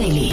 Daily.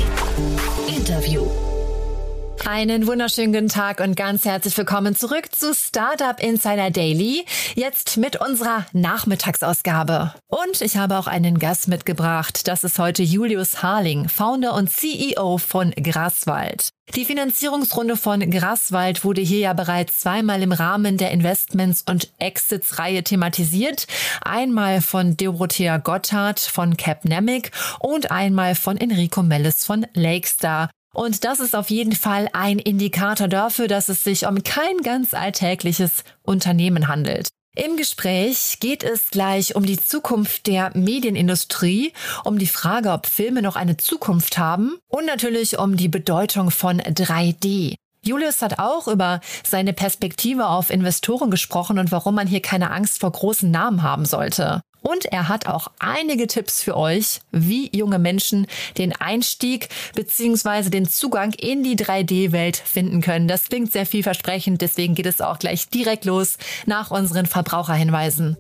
Einen wunderschönen guten Tag und ganz herzlich willkommen zurück zu Startup Insider Daily. Jetzt mit unserer Nachmittagsausgabe. Und ich habe auch einen Gast mitgebracht. Das ist heute Julius Harling, Founder und CEO von Graswald. Die Finanzierungsrunde von Graswald wurde hier ja bereits zweimal im Rahmen der Investments und Exits Reihe thematisiert. Einmal von Dorothea Gotthard von Capnemic und einmal von Enrico Mellis von Lakestar. Und das ist auf jeden Fall ein Indikator dafür, dass es sich um kein ganz alltägliches Unternehmen handelt. Im Gespräch geht es gleich um die Zukunft der Medienindustrie, um die Frage, ob Filme noch eine Zukunft haben und natürlich um die Bedeutung von 3D. Julius hat auch über seine Perspektive auf Investoren gesprochen und warum man hier keine Angst vor großen Namen haben sollte. Und er hat auch einige Tipps für euch, wie junge Menschen den Einstieg bzw. den Zugang in die 3D-Welt finden können. Das klingt sehr vielversprechend, deswegen geht es auch gleich direkt los nach unseren Verbraucherhinweisen.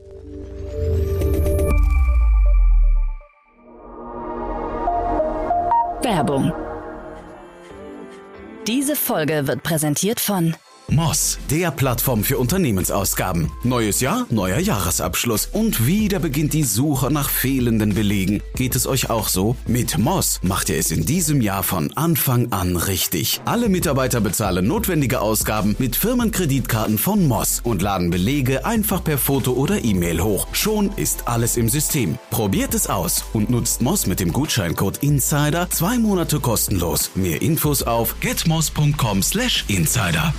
Werbung. Diese Folge wird präsentiert von Moss, der Plattform für Unternehmensausgaben. Neues Jahr, neuer Jahresabschluss und wieder beginnt die Suche nach fehlenden Belegen. Geht es euch auch so? Mit Moss macht ihr es in diesem Jahr von Anfang an richtig. Alle Mitarbeiter bezahlen notwendige Ausgaben mit Firmenkreditkarten von Moss und laden Belege einfach per Foto oder E-Mail hoch. Schon ist alles im System. Probiert es aus und nutzt Moss mit dem Gutscheincode Insider zwei Monate kostenlos. Mehr Infos auf getmoss.com/insider.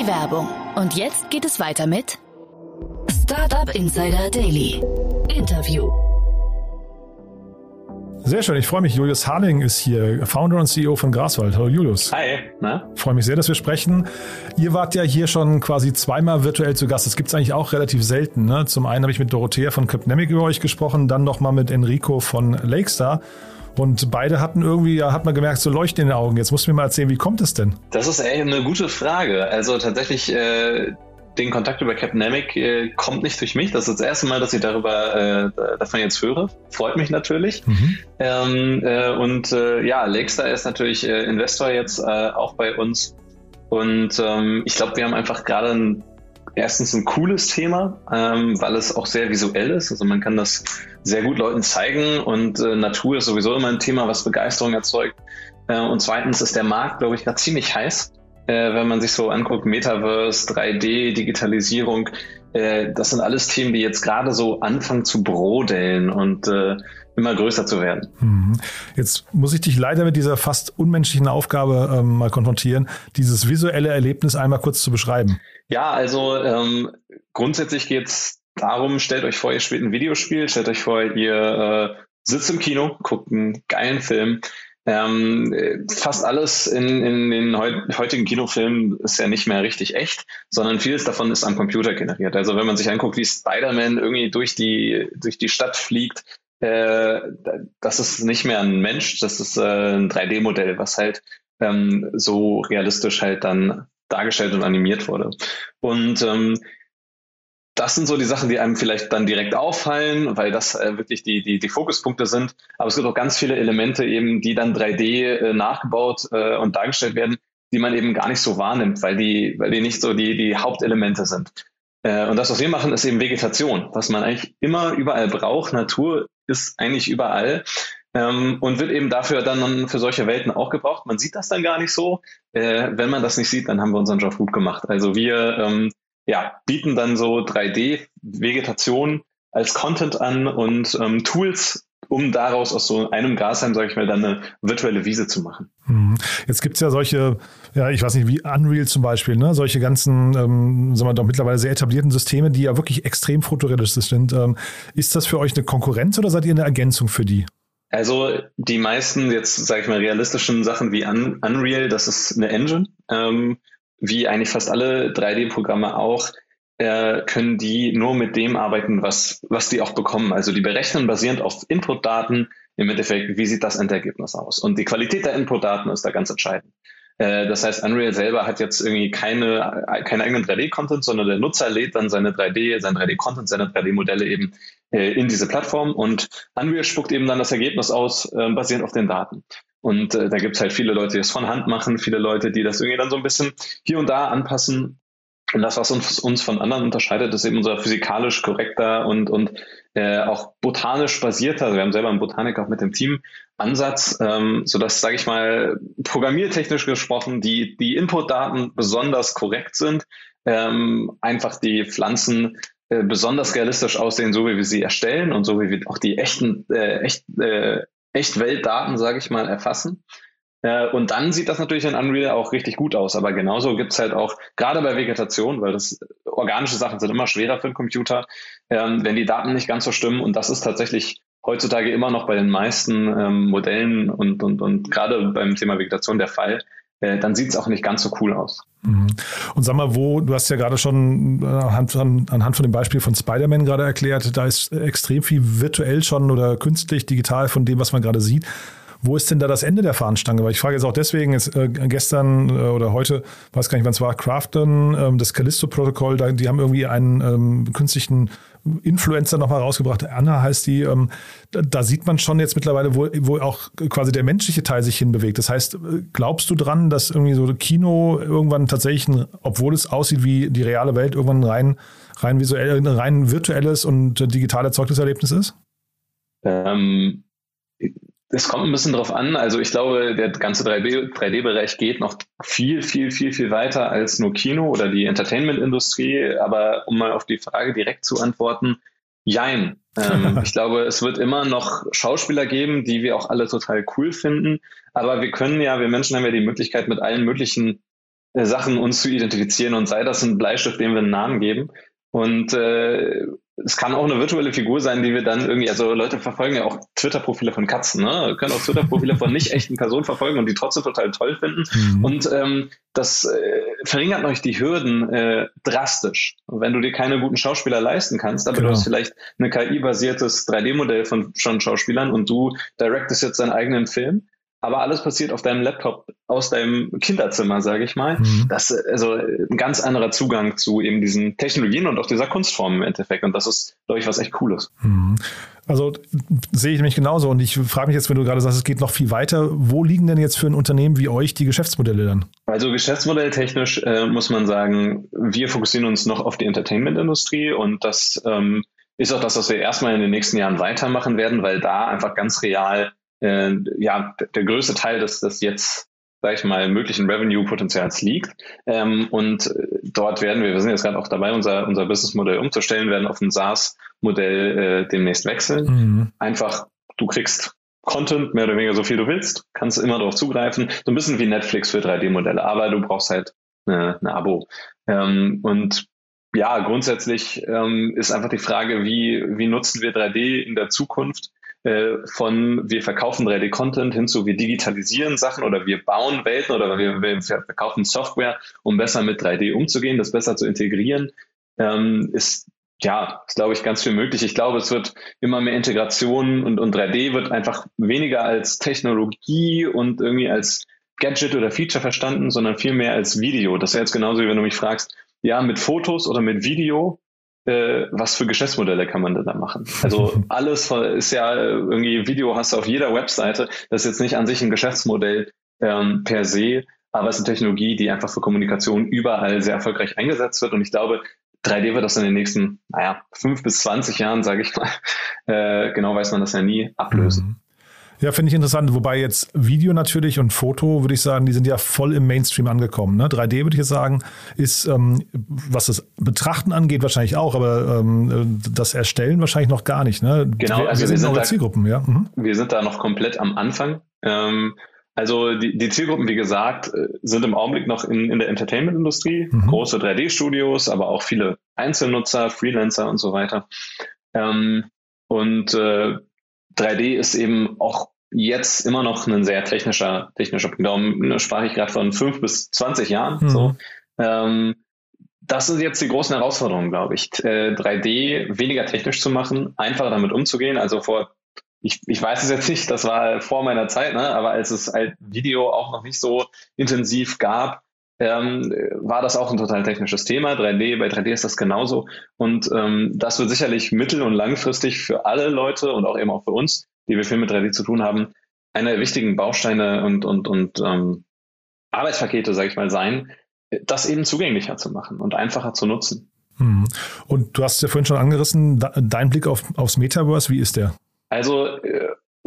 die Werbung. Und jetzt geht es weiter mit Startup Insider Daily. Interview. Sehr schön, ich freue mich. Julius Harling ist hier, Founder und CEO von Graswald. Hallo Julius. Hi, na? Freue mich sehr, dass wir sprechen. Ihr wart ja hier schon quasi zweimal virtuell zu Gast. Das gibt es eigentlich auch relativ selten. Ne? Zum einen habe ich mit Dorothea von Capnemic über euch gesprochen, dann nochmal mit Enrico von Lakestar. Und beide hatten irgendwie, ja, hat man gemerkt, so Leuchten in den Augen. Jetzt musst du mir mal erzählen, wie kommt es denn? Das ist ey, eine gute Frage. Also tatsächlich, äh, den Kontakt über Capnamic äh, kommt nicht durch mich. Das ist das erste Mal, dass ich darüber äh, davon jetzt höre. Freut mich natürlich. Mhm. Ähm, äh, und äh, ja, Lakestar ist natürlich äh, Investor jetzt äh, auch bei uns. Und ähm, ich glaube, wir haben einfach gerade ein erstens ein cooles Thema, ähm, weil es auch sehr visuell ist. Also man kann das sehr gut Leuten zeigen und äh, Natur ist sowieso immer ein Thema, was Begeisterung erzeugt. Äh, und zweitens ist der Markt, glaube ich, gerade ziemlich heiß. Äh, wenn man sich so anguckt, Metaverse, 3D, Digitalisierung, äh, das sind alles Themen, die jetzt gerade so anfangen zu brodeln und äh, immer größer zu werden. Mhm. Jetzt muss ich dich leider mit dieser fast unmenschlichen Aufgabe ähm, mal konfrontieren, dieses visuelle Erlebnis einmal kurz zu beschreiben. Ja, also ähm, grundsätzlich geht's darum, stellt euch vor, ihr spielt ein Videospiel, stellt euch vor, ihr äh, sitzt im Kino, guckt einen geilen Film. Ähm, fast alles in, in den heutigen Kinofilmen ist ja nicht mehr richtig echt, sondern vieles davon ist am Computer generiert. Also wenn man sich anguckt, wie Spider-Man irgendwie durch die, durch die Stadt fliegt, äh, das ist nicht mehr ein Mensch, das ist äh, ein 3D-Modell, was halt ähm, so realistisch halt dann dargestellt und animiert wurde. Und ähm, das sind so die Sachen, die einem vielleicht dann direkt auffallen, weil das äh, wirklich die, die, die Fokuspunkte sind. Aber es gibt auch ganz viele Elemente eben, die dann 3D äh, nachgebaut äh, und dargestellt werden, die man eben gar nicht so wahrnimmt, weil die, weil die nicht so die, die Hauptelemente sind. Äh, und das, was wir machen, ist eben Vegetation, was man eigentlich immer überall braucht. Natur ist eigentlich überall. Ähm, und wird eben dafür dann für solche Welten auch gebraucht. Man sieht das dann gar nicht so. Äh, wenn man das nicht sieht, dann haben wir unseren Job gut gemacht. Also wir ähm, ja, bieten dann so 3D-Vegetation als Content an und ähm, Tools, um daraus aus so einem Grasheim, sage ich mal, dann eine virtuelle Wiese zu machen. Mhm. Jetzt gibt es ja solche, ja, ich weiß nicht, wie Unreal zum Beispiel, ne? solche ganzen, ähm, sagen wir doch mittlerweile sehr etablierten Systeme, die ja wirklich extrem fotorealistisch sind. Ähm, ist das für euch eine Konkurrenz oder seid ihr eine Ergänzung für die? Also die meisten jetzt, sage ich mal, realistischen Sachen wie Un Unreal, das ist eine Engine. Ähm, wie eigentlich fast alle 3D-Programme auch, äh, können die nur mit dem arbeiten, was, was die auch bekommen. Also die berechnen basierend auf Inputdaten im Endeffekt, wie sieht das Endergebnis aus. Und die Qualität der Inputdaten ist da ganz entscheidend. Äh, das heißt, Unreal selber hat jetzt irgendwie keine, keine eigenen 3D-Content, sondern der Nutzer lädt dann seine 3D, sein 3D-Content, seine 3D-Modelle eben äh, in diese Plattform und Unreal spuckt eben dann das Ergebnis aus, äh, basierend auf den Daten. Und äh, da gibt's halt viele Leute, die das von Hand machen, viele Leute, die das irgendwie dann so ein bisschen hier und da anpassen. Und das, was uns, uns von anderen unterscheidet, ist eben unser physikalisch korrekter und, und äh, auch botanisch basierter, also wir haben selber einen Botaniker auch mit dem Team, Ansatz, ähm, sodass, sage ich mal, programmiertechnisch gesprochen, die, die Inputdaten besonders korrekt sind, ähm, einfach die Pflanzen äh, besonders realistisch aussehen, so wie wir sie erstellen und so wie wir auch die echten, äh, echt, äh, Echtweltdaten, sage ich mal, erfassen. Äh, und dann sieht das natürlich in Unreal auch richtig gut aus. Aber genauso gibt's halt auch, gerade bei Vegetation, weil das organische Sachen sind immer schwerer für einen Computer, ähm, wenn die Daten nicht ganz so stimmen. Und das ist tatsächlich heutzutage immer noch bei den meisten ähm, Modellen und, und, und gerade beim Thema Vegetation der Fall, äh, dann sieht es auch nicht ganz so cool aus. Mhm. Und sag mal, wo, du hast ja gerade schon anhand von, anhand von dem Beispiel von Spider-Man gerade erklärt, da ist extrem viel virtuell schon oder künstlich, digital von dem, was man gerade sieht. Wo ist denn da das Ende der Fahnenstange? Weil ich frage jetzt auch deswegen, jetzt, äh, gestern äh, oder heute, weiß gar nicht, wann es war, Crafton, ähm, das Callisto-Protokoll, die haben irgendwie einen ähm, künstlichen Influencer nochmal rausgebracht. Anna heißt die. Ähm, da sieht man schon jetzt mittlerweile, wo, wo auch quasi der menschliche Teil sich hinbewegt. Das heißt, glaubst du dran, dass irgendwie so Kino irgendwann tatsächlich, ein, obwohl es aussieht wie die reale Welt, irgendwann rein, rein visuell, rein virtuelles und digital erzeugtes Erlebnis ist? Ähm, es kommt ein bisschen drauf an. Also ich glaube, der ganze 3D-Bereich geht noch viel, viel, viel, viel weiter als nur Kino oder die Entertainment-Industrie. Aber um mal auf die Frage direkt zu antworten, jein. Ähm, ich glaube, es wird immer noch Schauspieler geben, die wir auch alle total cool finden. Aber wir können ja, wir Menschen haben ja die Möglichkeit, mit allen möglichen äh, Sachen uns zu identifizieren und sei das ein Bleistift, dem wir einen Namen geben. Und äh, es kann auch eine virtuelle Figur sein, die wir dann irgendwie, also Leute verfolgen ja auch Twitter-Profile von Katzen, ne? Können auch Twitter-Profile von nicht echten Personen verfolgen und die trotzdem total toll finden. Mhm. Und ähm, das äh, verringert euch die Hürden äh, drastisch. wenn du dir keine guten Schauspieler leisten kannst, aber genau. du hast vielleicht ein KI-basiertes 3D-Modell von schon Schauspielern und du directest jetzt deinen eigenen Film, aber alles passiert auf deinem Laptop aus deinem Kinderzimmer, sage ich mal. Mhm. Das also ein ganz anderer Zugang zu eben diesen Technologien und auch dieser Kunstform im Endeffekt. Und das ist, glaube ich, was echt Cooles. Mhm. Also sehe ich mich genauso. Und ich frage mich jetzt, wenn du gerade sagst, es geht noch viel weiter, wo liegen denn jetzt für ein Unternehmen wie euch die Geschäftsmodelle dann? Also geschäftsmodelltechnisch äh, muss man sagen, wir fokussieren uns noch auf die Entertainment-Industrie und das ähm, ist auch das, was wir erstmal in den nächsten Jahren weitermachen werden, weil da einfach ganz real äh, ja, der größte Teil des, des jetzt, sag ich mal, möglichen Revenue-Potenzials liegt. Ähm, und äh, dort werden wir, wir sind jetzt gerade auch dabei, unser, unser Businessmodell umzustellen, werden auf ein SaaS-Modell äh, demnächst wechseln. Mhm. Einfach, du kriegst Content, mehr oder weniger so viel du willst, kannst immer darauf zugreifen. So ein bisschen wie Netflix für 3D-Modelle, aber du brauchst halt eine, eine Abo. Ähm, und ja, grundsätzlich ähm, ist einfach die Frage, wie, wie nutzen wir 3D in der Zukunft? Äh, von wir verkaufen 3D-Content hin zu wir digitalisieren Sachen oder wir bauen Welten oder wir, wir verkaufen Software, um besser mit 3D umzugehen, das besser zu integrieren, ähm, ist ja, ist glaube ich ganz viel möglich. Ich glaube, es wird immer mehr Integration und, und 3D wird einfach weniger als Technologie und irgendwie als Gadget oder Feature verstanden, sondern viel mehr als Video. Das wäre jetzt genauso, wie wenn du mich fragst, ja, mit Fotos oder mit Video, äh, was für Geschäftsmodelle kann man denn da machen? Also alles ist ja irgendwie Video hast du auf jeder Webseite. Das ist jetzt nicht an sich ein Geschäftsmodell ähm, per se, aber es ist eine Technologie, die einfach für Kommunikation überall sehr erfolgreich eingesetzt wird. Und ich glaube, 3D wird das in den nächsten, naja, fünf bis zwanzig Jahren, sage ich mal, äh, genau weiß man das ja nie, ablösen. Ja, finde ich interessant. Wobei jetzt Video natürlich und Foto, würde ich sagen, die sind ja voll im Mainstream angekommen. Ne? 3D, würde ich jetzt sagen, ist, ähm, was das Betrachten angeht, wahrscheinlich auch, aber ähm, das Erstellen wahrscheinlich noch gar nicht. Ne? Genau, also wir, wir sind, da, Zielgruppen, ja. Mhm. Wir sind da noch komplett am Anfang. Ähm, also die, die, Zielgruppen, wie gesagt, äh, sind im Augenblick noch in, in der Entertainment-Industrie, mhm. große 3D-Studios, aber auch viele Einzelnutzer, Freelancer und so weiter. Ähm, und äh, 3D ist eben auch jetzt immer noch ein sehr technischer, technischer Punkt. Darum sprach ich gerade von fünf bis zwanzig Jahren. Mhm. So. Ähm, das sind jetzt die großen Herausforderungen, glaube ich. Äh, 3D weniger technisch zu machen, einfacher damit umzugehen. Also vor ich, ich weiß es jetzt nicht, das war vor meiner Zeit, ne? aber als es halt Video auch noch nicht so intensiv gab, ähm, war das auch ein total technisches Thema. 3D, bei 3D ist das genauso. Und ähm, das wird sicherlich mittel- und langfristig für alle Leute und auch eben auch für uns, die wir viel mit 3D zu tun haben, einer der wichtigen Bausteine und, und, und ähm, Arbeitspakete, sage ich mal, sein, das eben zugänglicher zu machen und einfacher zu nutzen. Hm. Und du hast es ja vorhin schon angerissen, dein Blick auf, aufs Metaverse, wie ist der? Also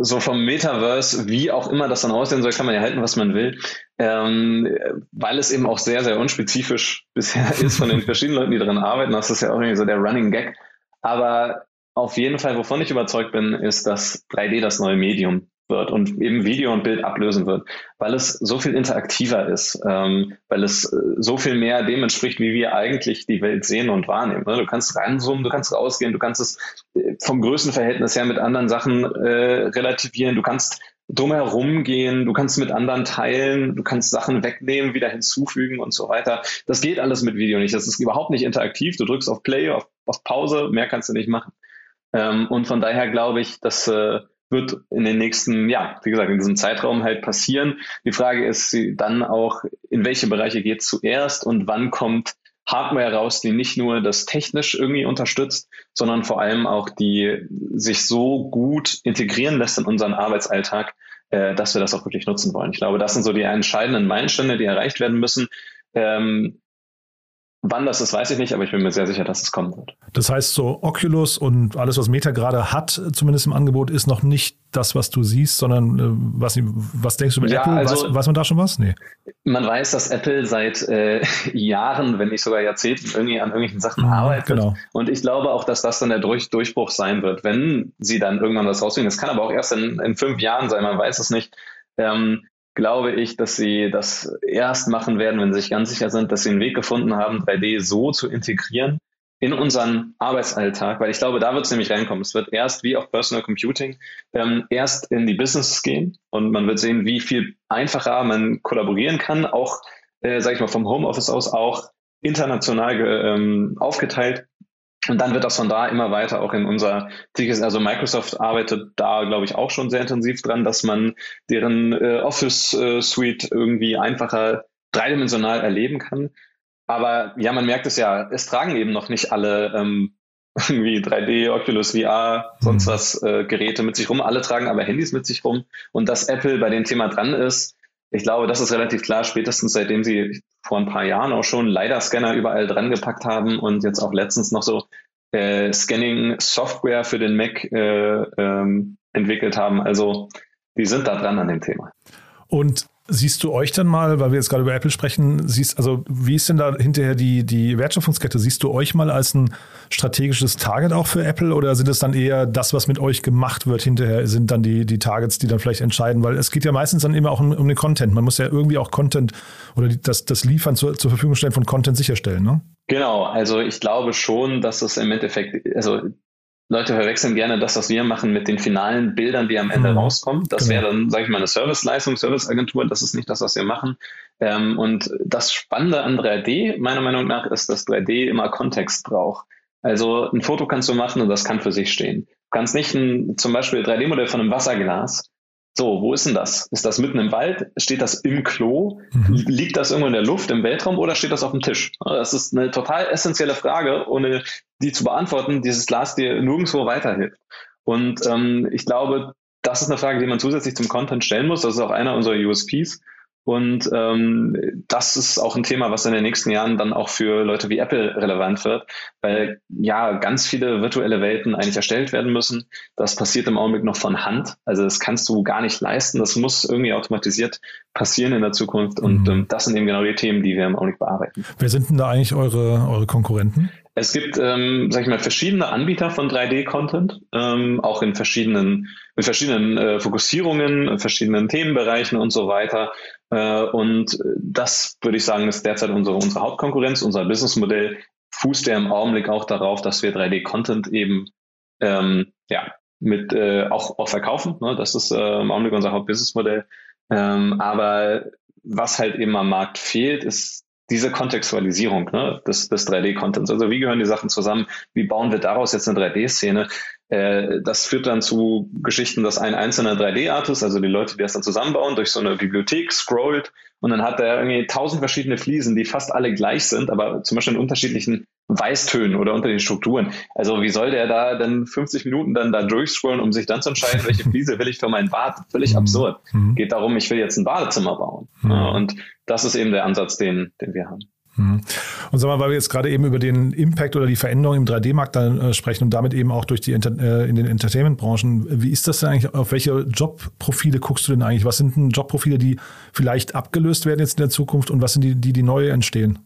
so vom Metaverse, wie auch immer das dann aussehen soll, kann man ja halten, was man will, ähm, weil es eben auch sehr, sehr unspezifisch bisher ist von den verschiedenen Leuten, die daran arbeiten. Das ist ja auch irgendwie so der Running Gag. Aber auf jeden Fall, wovon ich überzeugt bin, ist, dass 3D das neue Medium wird und eben Video und Bild ablösen wird, weil es so viel interaktiver ist, ähm, weil es äh, so viel mehr dem entspricht, wie wir eigentlich die Welt sehen und wahrnehmen. Ne? Du kannst ranzoomen, du kannst rausgehen, du kannst es äh, vom Größenverhältnis her mit anderen Sachen äh, relativieren, du kannst drumherum gehen, du kannst mit anderen teilen, du kannst Sachen wegnehmen, wieder hinzufügen und so weiter. Das geht alles mit Video nicht. Das ist überhaupt nicht interaktiv. Du drückst auf Play, auf, auf Pause, mehr kannst du nicht machen. Ähm, und von daher glaube ich, dass äh, wird in den nächsten, ja, wie gesagt, in diesem Zeitraum halt passieren. Die Frage ist dann auch, in welche Bereiche geht zuerst und wann kommt Hardware raus, die nicht nur das technisch irgendwie unterstützt, sondern vor allem auch die sich so gut integrieren lässt in unseren Arbeitsalltag, äh, dass wir das auch wirklich nutzen wollen. Ich glaube, das sind so die entscheidenden Meilensteine, die erreicht werden müssen. Ähm, Wann das ist, weiß ich nicht, aber ich bin mir sehr sicher, dass es kommen wird. Das heißt, so Oculus und alles, was Meta gerade hat, zumindest im Angebot, ist noch nicht das, was du siehst, sondern äh, was, was denkst du über ja, Apple? Also, weiß, weiß, man da schon was? Nee. Man weiß, dass Apple seit äh, Jahren, wenn nicht sogar Jahrzehnten, irgendwie an irgendwelchen Sachen mhm, arbeitet. Genau. Und ich glaube auch, dass das dann der Durch Durchbruch sein wird, wenn sie dann irgendwann was rausfinden. Das kann aber auch erst in, in fünf Jahren sein, man weiß es nicht. Ähm, glaube ich, dass sie das erst machen werden, wenn sie sich ganz sicher sind, dass sie einen Weg gefunden haben, 3D so zu integrieren in unseren Arbeitsalltag, weil ich glaube, da wird es nämlich reinkommen. Es wird erst wie auf Personal Computing ähm, erst in die Business gehen und man wird sehen, wie viel einfacher man kollaborieren kann, auch, äh, sage ich mal, vom Homeoffice aus auch international ähm, aufgeteilt und dann wird das von da immer weiter auch in unser Tickets, also Microsoft arbeitet da, glaube ich, auch schon sehr intensiv dran, dass man deren äh, Office äh, Suite irgendwie einfacher dreidimensional erleben kann. Aber ja, man merkt es ja, es tragen eben noch nicht alle ähm, irgendwie 3D, Oculus VR, sonst mhm. was äh, Geräte mit sich rum. Alle tragen aber Handys mit sich rum. Und dass Apple bei dem Thema dran ist, ich glaube, das ist relativ klar, spätestens seitdem sie vor ein paar Jahren auch schon LiDAR-Scanner überall dran gepackt haben und jetzt auch letztens noch so äh, Scanning-Software für den Mac äh, ähm, entwickelt haben. Also die sind da dran an dem Thema. Und Siehst du euch dann mal, weil wir jetzt gerade über Apple sprechen, siehst, also wie ist denn da hinterher die, die Wertschöpfungskette? Siehst du euch mal als ein strategisches Target auch für Apple oder sind es dann eher das, was mit euch gemacht wird hinterher, sind dann die, die Targets, die dann vielleicht entscheiden? Weil es geht ja meistens dann immer auch um, um den Content. Man muss ja irgendwie auch Content oder die, das, das Liefern zur, zur Verfügung stellen von Content sicherstellen, ne? Genau, also ich glaube schon, dass es im Endeffekt, also Leute verwechseln gerne das, was wir machen, mit den finalen Bildern, die am Ende mhm. rauskommen. Das genau. wäre dann, sage ich mal, eine Serviceleistung, Serviceagentur. Das ist nicht das, was wir machen. Ähm, und das Spannende an 3D, meiner Meinung nach, ist, dass 3D immer Kontext braucht. Also ein Foto kannst du machen und das kann für sich stehen. Du kannst nicht ein, zum Beispiel 3D-Modell von einem Wasserglas so, wo ist denn das? Ist das mitten im Wald? Steht das im Klo? Mhm. Liegt das irgendwo in der Luft, im Weltraum oder steht das auf dem Tisch? Das ist eine total essentielle Frage, ohne die zu beantworten, dieses Glas dir nirgendwo weiterhilft. Und ähm, ich glaube, das ist eine Frage, die man zusätzlich zum Content stellen muss. Das ist auch einer unserer USPs. Und ähm, das ist auch ein Thema, was in den nächsten Jahren dann auch für Leute wie Apple relevant wird, weil ja ganz viele virtuelle Welten eigentlich erstellt werden müssen. Das passiert im Augenblick noch von Hand. Also das kannst du gar nicht leisten. Das muss irgendwie automatisiert passieren in der Zukunft. Und mhm. ähm, das sind eben genau die Themen, die wir im Augenblick bearbeiten. Wer sind denn da eigentlich eure, eure Konkurrenten? Es gibt, ähm, sag ich mal, verschiedene Anbieter von 3D-Content, ähm, auch in verschiedenen, mit verschiedenen äh, Fokussierungen, verschiedenen Themenbereichen und so weiter. Äh, und das würde ich sagen, ist derzeit unsere, unsere Hauptkonkurrenz. Unser Businessmodell fußt ja im Augenblick auch darauf, dass wir 3D-Content eben ähm, ja, mit äh, auch, auch verkaufen. Ne? Das ist äh, im Augenblick unser Hauptbusinessmodell. Ähm, aber was halt eben am Markt fehlt, ist diese Kontextualisierung ne, des, des 3D-Contents. Also wie gehören die Sachen zusammen? Wie bauen wir daraus jetzt eine 3D-Szene? Äh, das führt dann zu Geschichten, dass ein einzelner 3D-Artist, also die Leute, die das dann zusammenbauen, durch so eine Bibliothek scrollt und dann hat er irgendwie tausend verschiedene Fliesen, die fast alle gleich sind, aber zum Beispiel in unterschiedlichen Weißtönen oder unter den Strukturen. Also wie soll der da dann 50 Minuten dann da durchscrollen, um sich dann zu entscheiden, welche Fliese will ich für mein Bad? Völlig mhm. absurd. Mhm. Geht darum, ich will jetzt ein Badezimmer bauen. Mhm. Und das ist eben der Ansatz, den, den wir haben. Mhm. Und sag mal, weil wir jetzt gerade eben über den Impact oder die Veränderung im 3D-Markt äh, sprechen und damit eben auch durch die Inter äh, in den Entertainment-Branchen, wie ist das denn eigentlich? Auf welche Jobprofile guckst du denn eigentlich? Was sind denn Jobprofile, die vielleicht abgelöst werden jetzt in der Zukunft und was sind die, die, die neu entstehen?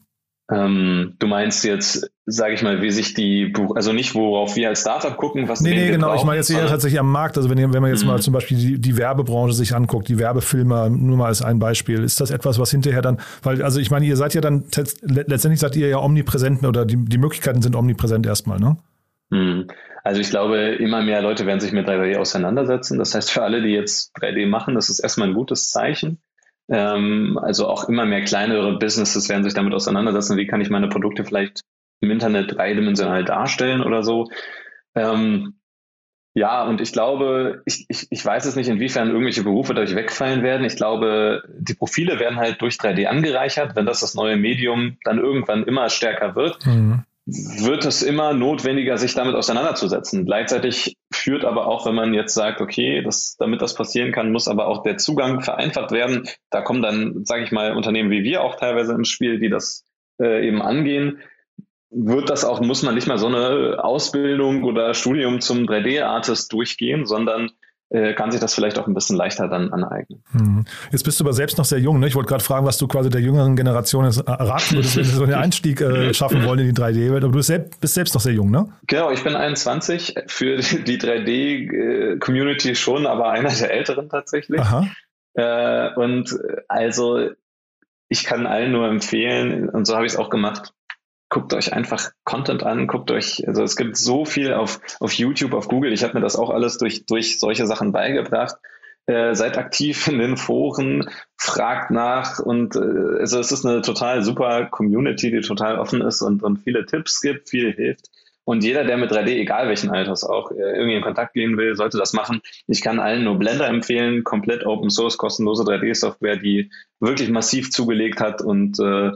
Ähm, du meinst jetzt, sage ich mal, wie sich die, also nicht worauf wir als Startup gucken, was Nee, nee, genau. Brauchen, ich meine jetzt eher tatsächlich am Markt. Also wenn, wenn man jetzt mhm. mal zum Beispiel die, die Werbebranche sich anguckt, die Werbefilmer, nur mal als ein Beispiel, ist das etwas, was hinterher dann, weil, also ich meine, ihr seid ja dann, letztendlich seid ihr ja omnipräsent oder die, die Möglichkeiten sind omnipräsent erstmal, ne? Mhm. Also ich glaube, immer mehr Leute werden sich mit 3D auseinandersetzen. Das heißt, für alle, die jetzt 3D machen, das ist erstmal ein gutes Zeichen. Ähm, also auch immer mehr kleinere Businesses werden sich damit auseinandersetzen, wie kann ich meine Produkte vielleicht im Internet dreidimensional darstellen oder so. Ähm, ja, und ich glaube, ich, ich, ich weiß es nicht, inwiefern irgendwelche Berufe dadurch wegfallen werden. Ich glaube, die Profile werden halt durch 3D angereichert, wenn das das neue Medium dann irgendwann immer stärker wird. Mhm wird es immer notwendiger, sich damit auseinanderzusetzen. Gleichzeitig führt aber auch, wenn man jetzt sagt, okay, das, damit das passieren kann, muss aber auch der Zugang vereinfacht werden. Da kommen dann, sage ich mal, Unternehmen wie wir auch teilweise ins Spiel, die das äh, eben angehen. Wird das auch, muss man nicht mal so eine Ausbildung oder Studium zum 3D-Artist durchgehen, sondern kann sich das vielleicht auch ein bisschen leichter dann aneignen. Hm. Jetzt bist du aber selbst noch sehr jung. Ne? Ich wollte gerade fragen, was du quasi der jüngeren Generation raten würdest, wenn sie so einen Einstieg äh, schaffen wollen in die 3D-Welt. Aber du bist selbst, bist selbst noch sehr jung, ne? Genau, ich bin 21, für die 3D-Community schon, aber einer der Älteren tatsächlich. Aha. Äh, und also ich kann allen nur empfehlen, und so habe ich es auch gemacht, guckt euch einfach Content an, guckt euch, also es gibt so viel auf, auf YouTube, auf Google. Ich habe mir das auch alles durch, durch solche Sachen beigebracht. Äh, seid aktiv in den Foren, fragt nach und äh, also es ist eine total super Community, die total offen ist und, und viele Tipps gibt, viel hilft. Und jeder, der mit 3D, egal welchen Alters auch, äh, irgendwie in Kontakt gehen will, sollte das machen. Ich kann allen nur Blender empfehlen, komplett Open Source, kostenlose 3D-Software, die wirklich massiv zugelegt hat und äh,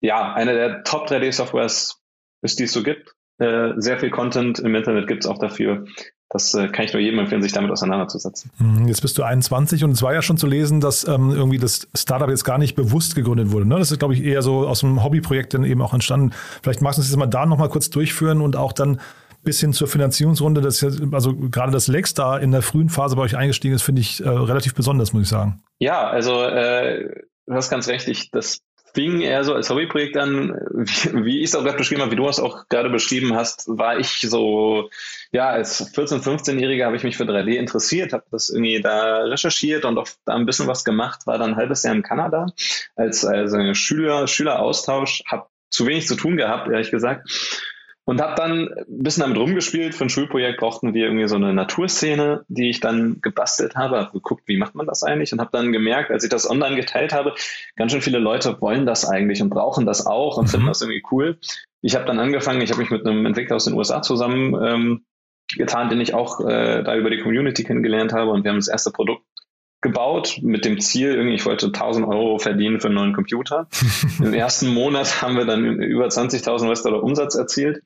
ja, eine der Top 3D-Softwares ist, die es so gibt. Äh, sehr viel Content im Internet gibt es auch dafür. Das äh, kann ich nur jedem empfehlen, sich damit auseinanderzusetzen. Mhm, jetzt bist du 21 und es war ja schon zu lesen, dass ähm, irgendwie das Startup jetzt gar nicht bewusst gegründet wurde. Ne? Das ist, glaube ich, eher so aus einem Hobbyprojekt dann eben auch entstanden. Vielleicht magst du uns jetzt mal da nochmal kurz durchführen und auch dann bis hin zur Finanzierungsrunde. Das also gerade das Lex da in der frühen Phase bei euch eingestiegen ist, finde ich äh, relativ besonders, muss ich sagen. Ja, also äh, du hast ganz recht. Ich, das fing eher so als Hobbyprojekt an, wie, wie ich es auch gerade beschrieben habe, wie du es auch gerade beschrieben hast, war ich so, ja, als 14-, 15-Jähriger habe ich mich für 3D interessiert, habe das irgendwie da recherchiert und auch da ein bisschen was gemacht, war dann ein halbes Jahr in Kanada als, als Schüler, Schüleraustausch, habe zu wenig zu tun gehabt, ehrlich gesagt und habe dann ein bisschen damit rumgespielt. Für ein Schulprojekt brauchten wir irgendwie so eine Naturszene, die ich dann gebastelt habe. Habe geguckt, wie macht man das eigentlich? Und habe dann gemerkt, als ich das online geteilt habe, ganz schön viele Leute wollen das eigentlich und brauchen das auch und mhm. finden das irgendwie cool. Ich habe dann angefangen, ich habe mich mit einem Entwickler aus den USA zusammen ähm, getan, den ich auch äh, da über die Community kennengelernt habe. Und wir haben das erste Produkt gebaut mit dem Ziel, irgendwie, ich wollte 1000 Euro verdienen für einen neuen Computer. Im ersten Monat haben wir dann über 20.000 US-Dollar Umsatz erzielt.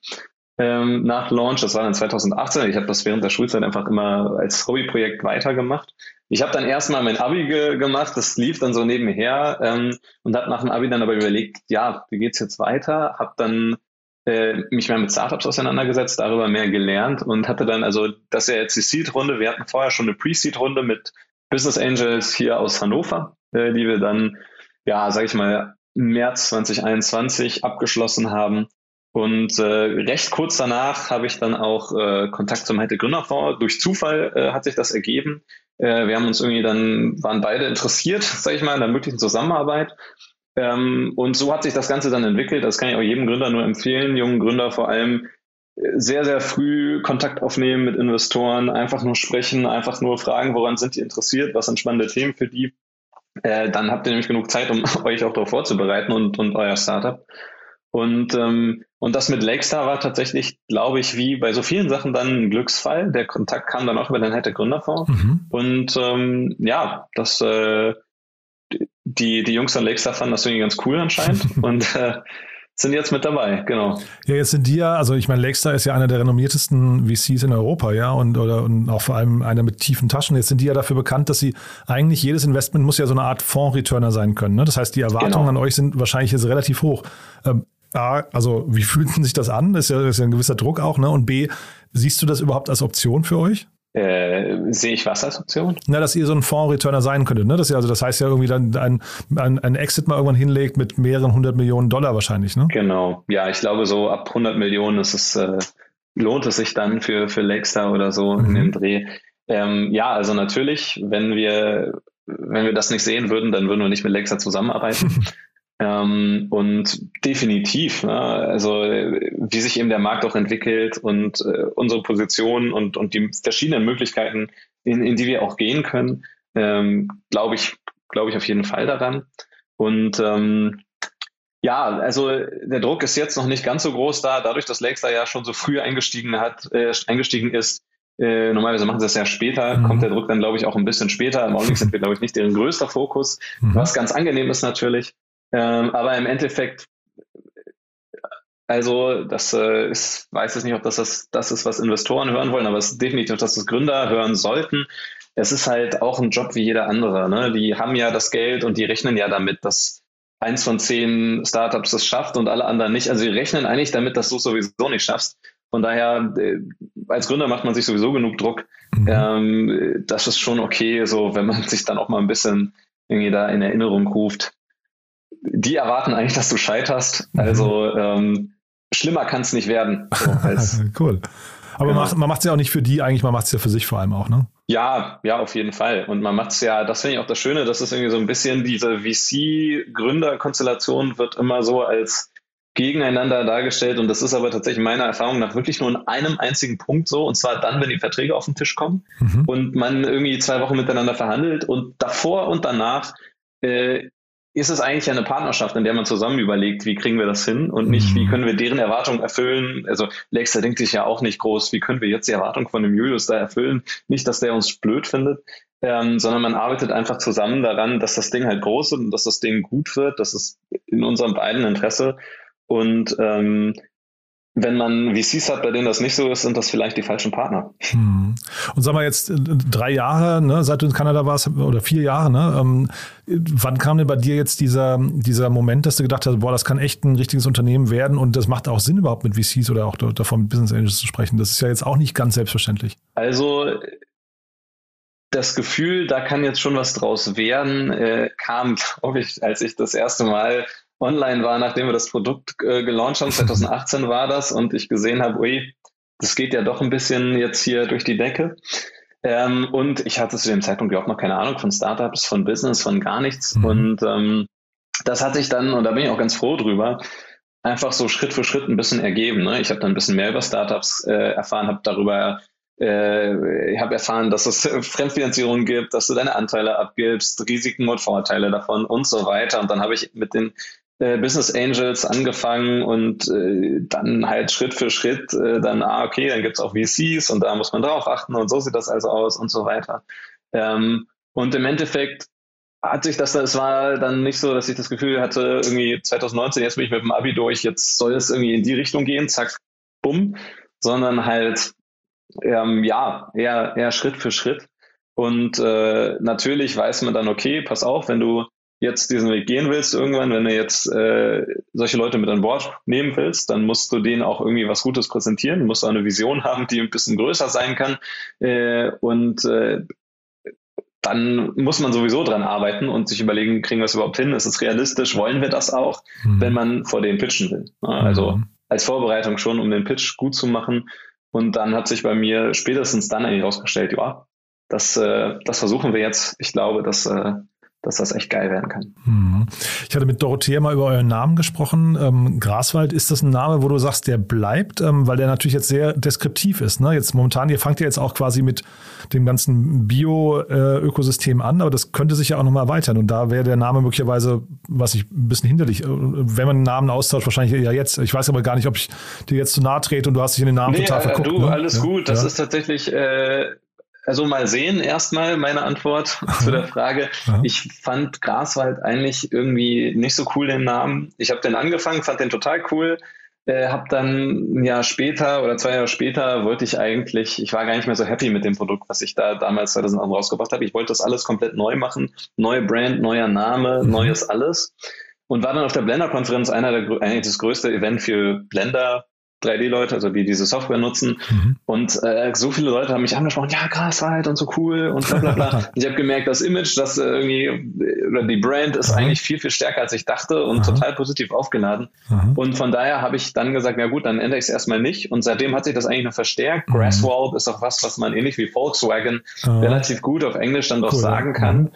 Ähm, nach Launch, das war dann 2018. Ich habe das während der Schulzeit einfach immer als Hobbyprojekt weitergemacht. Ich habe dann erstmal mein Abi ge gemacht, das lief dann so nebenher ähm, und habe nach dem Abi dann aber überlegt, ja, wie geht's jetzt weiter? Habe dann äh, mich mehr mit Startups auseinandergesetzt, darüber mehr gelernt und hatte dann, also das ist ja jetzt die Seed-Runde, wir hatten vorher schon eine Pre-Seed-Runde mit Business Angels hier aus Hannover, äh, die wir dann, ja, sag ich mal, März 2021 abgeschlossen haben. Und äh, recht kurz danach habe ich dann auch äh, Kontakt zum Heite Gründerfonds. Durch Zufall äh, hat sich das ergeben. Äh, wir haben uns irgendwie dann, waren beide interessiert, sage ich mal, in der möglichen Zusammenarbeit. Ähm, und so hat sich das Ganze dann entwickelt. Das kann ich auch jedem Gründer nur empfehlen, jungen Gründer vor allem, sehr, sehr früh Kontakt aufnehmen mit Investoren, einfach nur sprechen, einfach nur fragen, woran sind die interessiert, was sind spannende Themen für die. Äh, dann habt ihr nämlich genug Zeit, um euch auch darauf vorzubereiten und, und euer Startup. Und, ähm, und das mit Lakestar war tatsächlich, glaube ich, wie bei so vielen Sachen dann ein Glücksfall. Der Kontakt kam dann auch über den Hätte Gründerfonds. Mhm. Und ähm, ja, das äh, die, die Jungs von Lakestar fanden das irgendwie ganz cool anscheinend. und äh, sind jetzt mit dabei, genau. Ja, jetzt sind die ja, also ich meine, Lakestar ist ja einer der renommiertesten VCs in Europa, ja, und, oder, und auch vor allem einer mit tiefen Taschen. Jetzt sind die ja dafür bekannt, dass sie eigentlich jedes Investment muss ja so eine Art Fonds-Returner sein können. Ne? Das heißt, die Erwartungen genau. an euch sind wahrscheinlich jetzt relativ hoch. Ähm, A, also wie fühlt sich das an? Das ist ja, das ist ja ein gewisser Druck auch, ne? Und B, siehst du das überhaupt als Option für euch? Äh, sehe ich was als Option? Na, dass ihr so ein Fonds-Returner sein könntet, ne? Das, ja, also das heißt ja irgendwie dann ein, ein, ein, Exit mal irgendwann hinlegt mit mehreren hundert Millionen Dollar wahrscheinlich, ne? Genau. Ja, ich glaube, so ab 100 Millionen ist es, äh, lohnt es sich dann für, für Lakestar oder so mhm. in dem Dreh. Ähm, ja, also natürlich, wenn wir, wenn wir das nicht sehen würden, dann würden wir nicht mit Lakestar zusammenarbeiten. Ähm, und definitiv, ne, also wie sich eben der Markt auch entwickelt und äh, unsere Position und, und die verschiedenen Möglichkeiten, in, in die wir auch gehen können, ähm, glaube ich, glaube ich auf jeden Fall daran. Und ähm, ja, also der Druck ist jetzt noch nicht ganz so groß da, dadurch, dass Lakestar ja schon so früh eingestiegen hat, äh, eingestiegen ist. Äh, normalerweise machen sie das ja später, mhm. kommt der Druck dann, glaube ich, auch ein bisschen später. Im Augenblick sind wir, glaube ich, nicht deren größter Fokus, mhm. was ganz angenehm ist natürlich. Ähm, aber im Endeffekt, also das äh, ist, weiß es nicht, ob das, das das ist, was Investoren hören wollen, aber es ist definitiv, dass das Gründer hören sollten. Es ist halt auch ein Job wie jeder andere. Ne? Die haben ja das Geld und die rechnen ja damit, dass eins von zehn Startups das schafft und alle anderen nicht. Also die rechnen eigentlich damit, dass du es sowieso nicht schaffst. Von daher, äh, als Gründer macht man sich sowieso genug Druck. Mhm. Ähm, das ist schon okay, so wenn man sich dann auch mal ein bisschen irgendwie da in Erinnerung ruft, die erwarten eigentlich, dass du scheiterst. Mhm. Also ähm, schlimmer kann es nicht werden. So cool. Aber genau. man macht es ja auch nicht für die, eigentlich, man macht es ja für sich vor allem auch, ne? Ja, ja, auf jeden Fall. Und man macht es ja, das finde ich auch das Schöne, dass es irgendwie so ein bisschen diese VC-Gründerkonstellation wird immer so als gegeneinander dargestellt. Und das ist aber tatsächlich meiner Erfahrung nach wirklich nur in einem einzigen Punkt so. Und zwar dann, wenn die Verträge auf den Tisch kommen mhm. und man irgendwie zwei Wochen miteinander verhandelt. Und davor und danach äh, ist es eigentlich eine Partnerschaft, in der man zusammen überlegt, wie kriegen wir das hin und nicht, wie mhm. können wir deren Erwartungen erfüllen. Also Lexer denkt sich ja auch nicht groß, wie können wir jetzt die Erwartung von dem Julius da erfüllen. Nicht, dass der uns blöd findet, ähm, sondern man arbeitet einfach zusammen daran, dass das Ding halt groß wird und dass das Ding gut wird. Das ist in unserem beiden Interesse. Und ähm, wenn man VCs hat, bei denen das nicht so ist, sind das vielleicht die falschen Partner. Hm. Und sag mal jetzt äh, drei Jahre, ne, seit du in Kanada warst, oder vier Jahre, ne? Ähm, wann kam denn bei dir jetzt dieser, dieser Moment, dass du gedacht hast, boah, das kann echt ein richtiges Unternehmen werden und das macht auch Sinn überhaupt mit VCs oder auch davon mit Business Angels zu sprechen? Das ist ja jetzt auch nicht ganz selbstverständlich. Also das Gefühl, da kann jetzt schon was draus werden, äh, kam, glaube ich, als ich das erste Mal online war, nachdem wir das Produkt äh, gelauncht haben. 2018 war das und ich gesehen habe, ui, das geht ja doch ein bisschen jetzt hier durch die Decke. Ähm, und ich hatte zu dem Zeitpunkt überhaupt noch keine Ahnung von Startups, von Business, von gar nichts. Mhm. Und ähm, das hat sich dann, und da bin ich auch ganz froh drüber, einfach so Schritt für Schritt ein bisschen ergeben. Ne? Ich habe dann ein bisschen mehr über Startups äh, erfahren, habe darüber äh, ich habe erfahren, dass es Fremdfinanzierung gibt, dass du deine Anteile abgibst, Risiken und Vorteile davon und so weiter. Und dann habe ich mit den äh, Business Angels angefangen und äh, dann halt Schritt für Schritt äh, dann, ah, okay, dann gibt's auch VCs und da muss man drauf achten und so sieht das also aus und so weiter. Ähm, und im Endeffekt hat sich das, es war dann nicht so, dass ich das Gefühl hatte, irgendwie 2019, jetzt bin ich mit dem Abi durch, jetzt soll es irgendwie in die Richtung gehen, zack, bumm, sondern halt, ähm, ja, eher, eher Schritt für Schritt. Und äh, natürlich weiß man dann, okay, pass auf, wenn du jetzt diesen Weg gehen willst irgendwann, wenn du jetzt äh, solche Leute mit an Bord nehmen willst, dann musst du denen auch irgendwie was Gutes präsentieren, du musst auch eine Vision haben, die ein bisschen größer sein kann äh, und äh, dann muss man sowieso dran arbeiten und sich überlegen, kriegen wir es überhaupt hin? Ist es realistisch? Wollen wir das auch, mhm. wenn man vor denen pitchen will? Also mhm. als Vorbereitung schon, um den Pitch gut zu machen. Und dann hat sich bei mir spätestens dann eigentlich rausgestellt, ja, das, äh, das versuchen wir jetzt. Ich glaube, das, äh, dass das echt geil werden kann. Mhm. Ich hatte mit Dorothea mal über euren Namen gesprochen. Ähm, Graswald, ist das ein Name, wo du sagst, der bleibt, ähm, weil der natürlich jetzt sehr deskriptiv ist. Ne? Jetzt momentan, ihr fangt ja jetzt auch quasi mit dem ganzen Bio-Ökosystem äh, an, aber das könnte sich ja auch nochmal erweitern. Und da wäre der Name möglicherweise, was ich ein bisschen hinderlich, äh, wenn man einen Namen austauscht, wahrscheinlich ja jetzt. Ich weiß aber gar nicht, ob ich dir jetzt zu nahe trete und du hast dich in den Namen nee, total äh, verguckt. Du, ne? alles ja? gut. Das ja. ist tatsächlich äh, also mal sehen, erstmal meine Antwort zu der Frage. Ich fand Graswald eigentlich irgendwie nicht so cool den Namen. Ich habe den angefangen, fand den total cool. Äh, habe dann ein Jahr später oder zwei Jahre später wollte ich eigentlich, ich war gar nicht mehr so happy mit dem Produkt, was ich da damals 2008 rausgebracht habe. Ich wollte das alles komplett neu machen, neue Brand, neuer Name, mhm. neues alles. Und war dann auf der Blender-Konferenz einer der, eigentlich das größte Event für Blender 3D-Leute, also die diese Software nutzen. Mhm. Und äh, so viele Leute haben mich angesprochen, ja, Graswald und so cool und bla bla bla. ich habe gemerkt, das Image, das äh, irgendwie, oder die Brand ist mhm. eigentlich viel, viel stärker, als ich dachte und mhm. total positiv aufgeladen. Und von daher habe ich dann gesagt, ja gut, dann ändere ich es erstmal nicht. Und seitdem hat sich das eigentlich noch verstärkt. Mhm. Grasswald ist auch was, was man ähnlich wie Volkswagen relativ gut auf Englisch dann doch cool. sagen kann.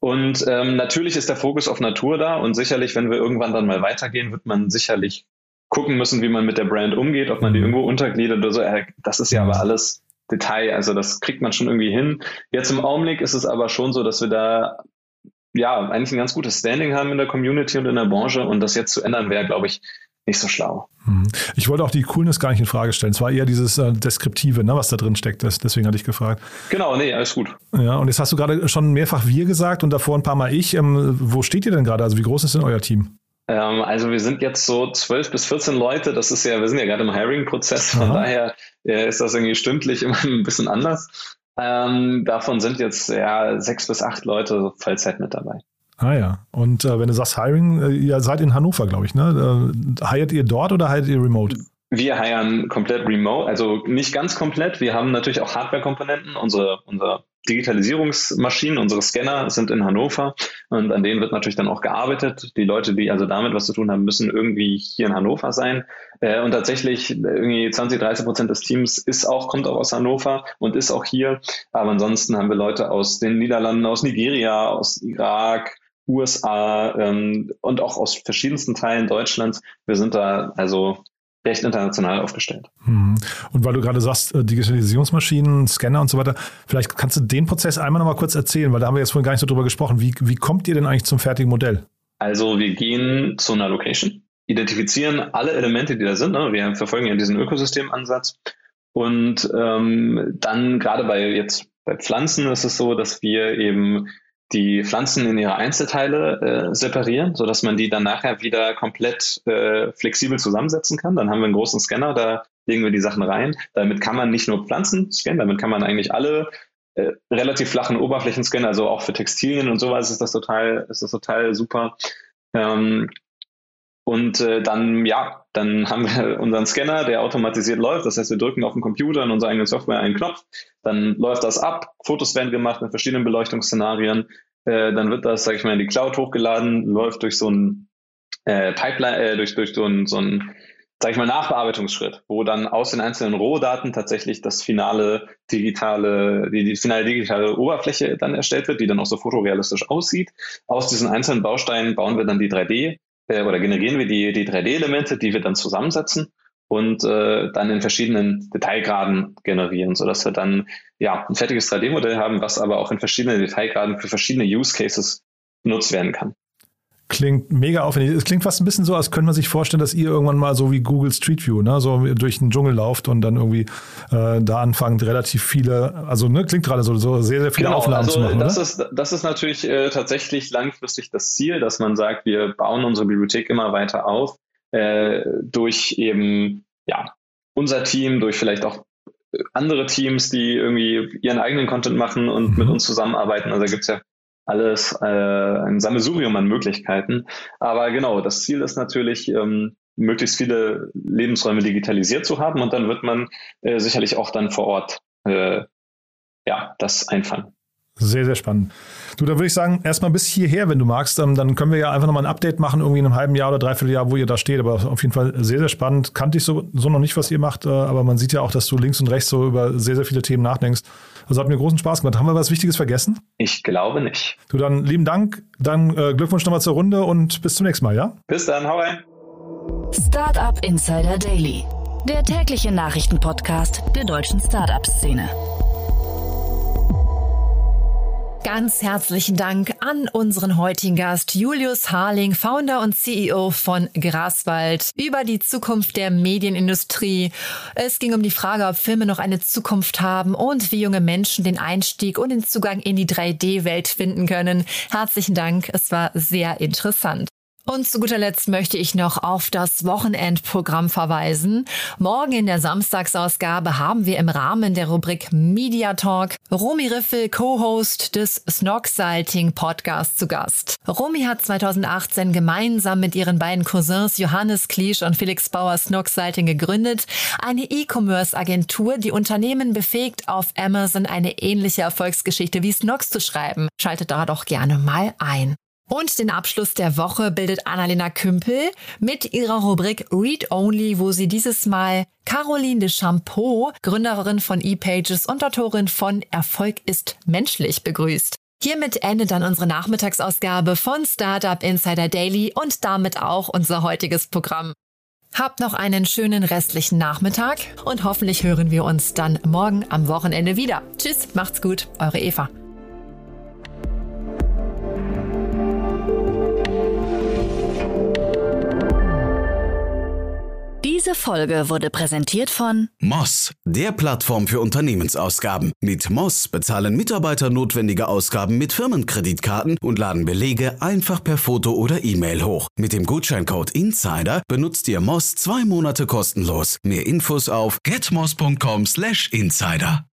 Und ähm, natürlich ist der Fokus auf Natur da und sicherlich, wenn wir irgendwann dann mal weitergehen, wird man sicherlich gucken müssen, wie man mit der Brand umgeht, ob man die mhm. irgendwo untergliedert oder so. Äh, das ist ja aber alles Detail, also das kriegt man schon irgendwie hin. Jetzt im Augenblick ist es aber schon so, dass wir da ja eigentlich ein ganz gutes Standing haben in der Community und in der Branche und das jetzt zu ändern wäre, glaube ich, nicht so schlau. Mhm. Ich wollte auch die Coolness gar nicht in Frage stellen. Es war eher dieses äh, Deskriptive, ne, was da drin steckt. Das, deswegen hatte ich gefragt. Genau, nee, alles gut. Ja, und jetzt hast du gerade schon mehrfach wir gesagt und davor ein paar Mal ich. Ähm, wo steht ihr denn gerade? Also wie groß ist denn euer Team? Ähm, also wir sind jetzt so 12 bis 14 Leute. Das ist ja, wir sind ja gerade im Hiring-Prozess. Von Aha. daher äh, ist das irgendwie stündlich immer ein bisschen anders. Ähm, davon sind jetzt ja sechs bis acht Leute Vollzeit mit dabei. Ah ja. Und äh, wenn du sagst Hiring, äh, ihr seid in Hannover, glaube ich, ne? Äh, hired ihr dort oder hired ihr remote? Wir hiren komplett remote, also nicht ganz komplett. Wir haben natürlich auch Hardware-Komponenten. Unsere, unsere Digitalisierungsmaschinen, unsere Scanner sind in Hannover und an denen wird natürlich dann auch gearbeitet. Die Leute, die also damit was zu tun haben, müssen irgendwie hier in Hannover sein. Äh, und tatsächlich irgendwie 20, 30 Prozent des Teams ist auch, kommt auch aus Hannover und ist auch hier. Aber ansonsten haben wir Leute aus den Niederlanden, aus Nigeria, aus Irak, USA ähm, und auch aus verschiedensten Teilen Deutschlands. Wir sind da also recht international aufgestellt. Mhm. Und weil du gerade sagst, äh, Digitalisierungsmaschinen, Scanner und so weiter, vielleicht kannst du den Prozess einmal noch mal kurz erzählen, weil da haben wir jetzt vorhin gar nicht so drüber gesprochen. Wie, wie kommt ihr denn eigentlich zum fertigen Modell? Also wir gehen zu einer Location, identifizieren alle Elemente, die da sind. Ne? Wir verfolgen ja diesen Ökosystemansatz. Und ähm, dann gerade bei jetzt bei Pflanzen ist es so, dass wir eben die Pflanzen in ihre Einzelteile äh, separieren, so dass man die dann nachher wieder komplett äh, flexibel zusammensetzen kann. Dann haben wir einen großen Scanner, da legen wir die Sachen rein. Damit kann man nicht nur Pflanzen scannen, damit kann man eigentlich alle äh, relativ flachen Oberflächen scannen, also auch für Textilien und sowas ist das total, ist das total super. Ähm, und äh, dann, ja, dann haben wir unseren Scanner, der automatisiert läuft. Das heißt, wir drücken auf dem Computer in unserer eigenen Software einen Knopf, dann läuft das ab, Fotos werden gemacht mit verschiedenen Beleuchtungsszenarien. Äh, dann wird das, sage ich mal, in die Cloud hochgeladen, läuft durch so ein äh, Pipeline, äh, durch, durch so ein, so sag ich mal, Nachbearbeitungsschritt, wo dann aus den einzelnen Rohdaten tatsächlich das finale digitale, die, die finale digitale Oberfläche dann erstellt wird, die dann auch so fotorealistisch aussieht. Aus diesen einzelnen Bausteinen bauen wir dann die 3D äh, oder generieren wir die, die 3D-Elemente, die wir dann zusammensetzen und äh, dann in verschiedenen Detailgraden generieren, sodass wir dann ja ein fertiges 3D-Modell haben, was aber auch in verschiedenen Detailgraden für verschiedene Use Cases genutzt werden kann. Klingt mega aufwendig. Es klingt fast ein bisschen so, als könnte man sich vorstellen, dass ihr irgendwann mal so wie Google Street View, ne, so durch den Dschungel lauft und dann irgendwie äh, da anfangt, relativ viele, also ne, klingt gerade so, so sehr, sehr viele genau, Aufnahmen also zu machen. Das oder? ist, das ist natürlich äh, tatsächlich langfristig das Ziel, dass man sagt, wir bauen unsere Bibliothek immer weiter auf, äh, durch eben ja, unser Team, durch vielleicht auch andere Teams, die irgendwie ihren eigenen Content machen und mhm. mit uns zusammenarbeiten. Also da gibt es ja alles äh, ein Sammelsurium an Möglichkeiten. Aber genau, das Ziel ist natürlich, ähm, möglichst viele Lebensräume digitalisiert zu haben und dann wird man äh, sicherlich auch dann vor Ort äh, ja, das einfangen. Sehr, sehr spannend. Du, da würde ich sagen, erstmal bis hierher, wenn du magst, ähm, dann können wir ja einfach nochmal ein Update machen, irgendwie in einem halben Jahr oder dreiviertel Jahr, wo ihr da steht. Aber auf jeden Fall sehr, sehr spannend. Kannte ich so, so noch nicht, was ihr macht, äh, aber man sieht ja auch, dass du links und rechts so über sehr, sehr viele Themen nachdenkst. Also hat mir großen Spaß gemacht. Haben wir was Wichtiges vergessen? Ich glaube nicht. Du, dann lieben Dank, dann äh, Glückwunsch nochmal zur Runde und bis zum nächsten Mal, ja? Bis dann, hau rein. Startup Insider Daily, der tägliche Nachrichtenpodcast der deutschen Startup-Szene. Ganz herzlichen Dank an unseren heutigen Gast Julius Harling, Founder und CEO von Graswald, über die Zukunft der Medienindustrie. Es ging um die Frage, ob Filme noch eine Zukunft haben und wie junge Menschen den Einstieg und den Zugang in die 3D-Welt finden können. Herzlichen Dank, es war sehr interessant. Und zu guter Letzt möchte ich noch auf das Wochenendprogramm verweisen. Morgen in der Samstagsausgabe haben wir im Rahmen der Rubrik Media Talk Romy Riffel, Co-Host des Snog-Salting Podcasts zu Gast. Romy hat 2018 gemeinsam mit ihren beiden Cousins Johannes Kliesch und Felix Bauer Snog-Salting gegründet, eine E-Commerce-Agentur, die Unternehmen befähigt, auf Amazon eine ähnliche Erfolgsgeschichte wie Snox zu schreiben. Schaltet da doch gerne mal ein. Und den Abschluss der Woche bildet Annalena Kümpel mit ihrer Rubrik Read Only, wo sie dieses Mal Caroline de Champeau, Gründerin von ePages und Autorin von Erfolg ist menschlich, begrüßt. Hiermit endet dann unsere Nachmittagsausgabe von Startup Insider Daily und damit auch unser heutiges Programm. Habt noch einen schönen restlichen Nachmittag und hoffentlich hören wir uns dann morgen am Wochenende wieder. Tschüss, macht's gut, eure Eva. Diese Folge wurde präsentiert von Moss, der Plattform für Unternehmensausgaben. Mit Moss bezahlen Mitarbeiter notwendige Ausgaben mit Firmenkreditkarten und laden Belege einfach per Foto oder E-Mail hoch. Mit dem Gutscheincode INSIDER benutzt ihr Moss zwei Monate kostenlos. Mehr Infos auf getmoss.com/insider.